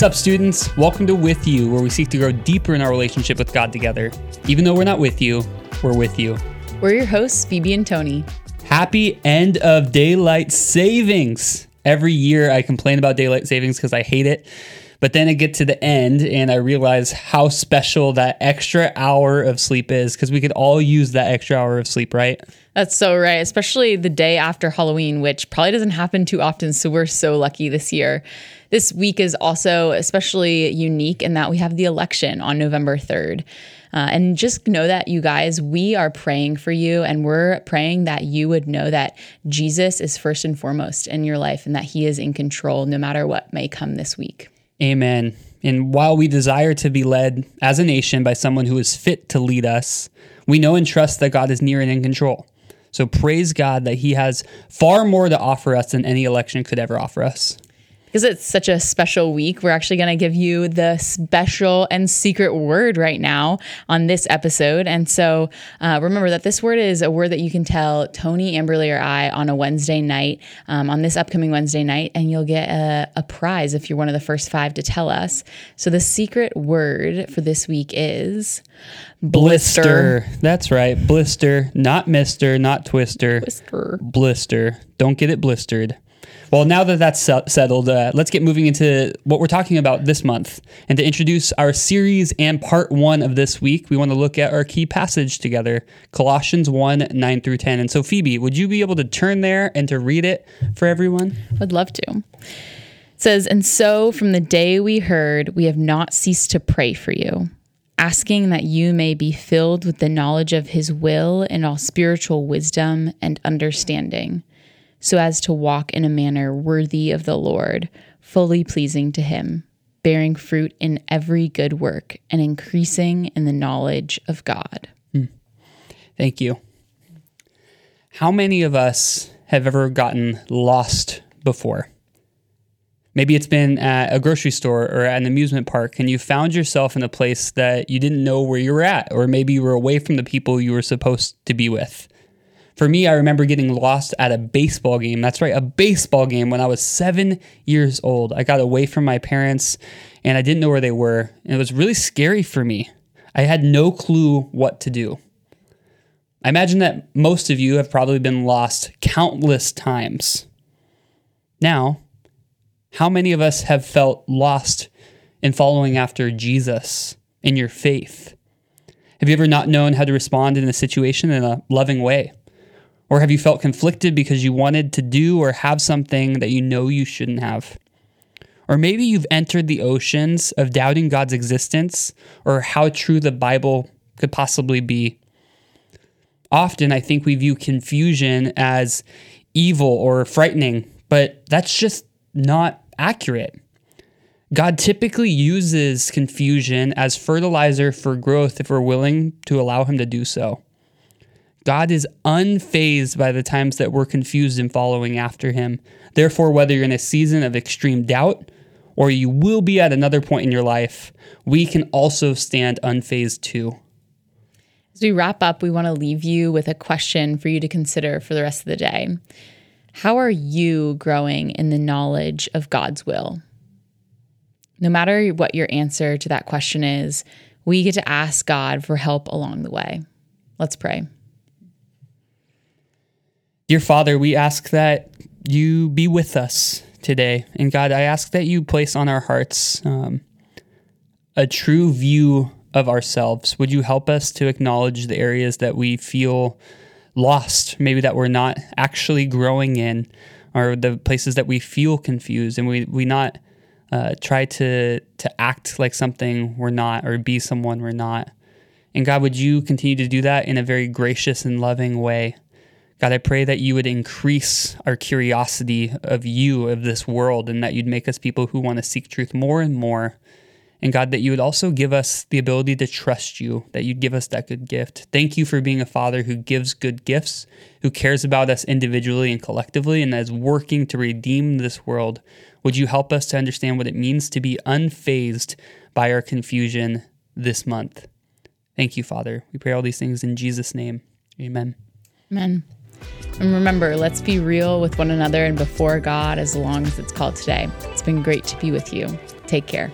Sup, students? Welcome to With You, where we seek to grow deeper in our relationship with God together. Even though we're not with you, we're with you. We're your hosts, Phoebe and Tony. Happy end of daylight savings. Every year I complain about daylight savings because I hate it. But then I get to the end and I realize how special that extra hour of sleep is because we could all use that extra hour of sleep, right? That's so right, especially the day after Halloween, which probably doesn't happen too often. So we're so lucky this year. This week is also especially unique in that we have the election on November 3rd. Uh, and just know that you guys, we are praying for you and we're praying that you would know that Jesus is first and foremost in your life and that he is in control no matter what may come this week. Amen. And while we desire to be led as a nation by someone who is fit to lead us, we know and trust that God is near and in control. So praise God that He has far more to offer us than any election could ever offer us because it's such a special week, we're actually going to give you the special and secret word right now on this episode. And so uh, remember that this word is a word that you can tell Tony, Amberly, or I on a Wednesday night, um, on this upcoming Wednesday night, and you'll get a, a prize if you're one of the first five to tell us. So the secret word for this week is blister. blister. That's right. Blister, not mister, not twister. Blister. Blister. Don't get it blistered. Well, now that that's settled, uh, let's get moving into what we're talking about this month. And to introduce our series and part one of this week, we want to look at our key passage together Colossians 1 9 through 10. And so, Phoebe, would you be able to turn there and to read it for everyone? Would love to. It says, And so from the day we heard, we have not ceased to pray for you asking that you may be filled with the knowledge of his will and all spiritual wisdom and understanding, so as to walk in a manner worthy of the Lord, fully pleasing to Him, bearing fruit in every good work and increasing in the knowledge of God. Hmm. Thank you. How many of us have ever gotten lost before? Maybe it's been at a grocery store or at an amusement park, and you found yourself in a place that you didn't know where you were at, or maybe you were away from the people you were supposed to be with. For me, I remember getting lost at a baseball game. That's right, a baseball game when I was seven years old. I got away from my parents and I didn't know where they were. And it was really scary for me. I had no clue what to do. I imagine that most of you have probably been lost countless times. Now, how many of us have felt lost in following after Jesus in your faith? Have you ever not known how to respond in a situation in a loving way? Or have you felt conflicted because you wanted to do or have something that you know you shouldn't have? Or maybe you've entered the oceans of doubting God's existence or how true the Bible could possibly be. Often, I think we view confusion as evil or frightening, but that's just not accurate. God typically uses confusion as fertilizer for growth if we're willing to allow Him to do so. God is unfazed by the times that we're confused in following after him. Therefore, whether you're in a season of extreme doubt or you will be at another point in your life, we can also stand unfazed too. As we wrap up, we want to leave you with a question for you to consider for the rest of the day. How are you growing in the knowledge of God's will? No matter what your answer to that question is, we get to ask God for help along the way. Let's pray. Dear Father, we ask that you be with us today. And God, I ask that you place on our hearts um, a true view of ourselves. Would you help us to acknowledge the areas that we feel lost, maybe that we're not actually growing in, or the places that we feel confused, and we, we not uh, try to, to act like something we're not or be someone we're not. And God, would you continue to do that in a very gracious and loving way? God, I pray that you would increase our curiosity of you, of this world, and that you'd make us people who want to seek truth more and more. And God, that you would also give us the ability to trust you, that you'd give us that good gift. Thank you for being a father who gives good gifts, who cares about us individually and collectively, and is working to redeem this world. Would you help us to understand what it means to be unfazed by our confusion this month? Thank you, Father. We pray all these things in Jesus' name. Amen. Amen. And remember, let's be real with one another and before God as long as it's called today. It's been great to be with you. Take care.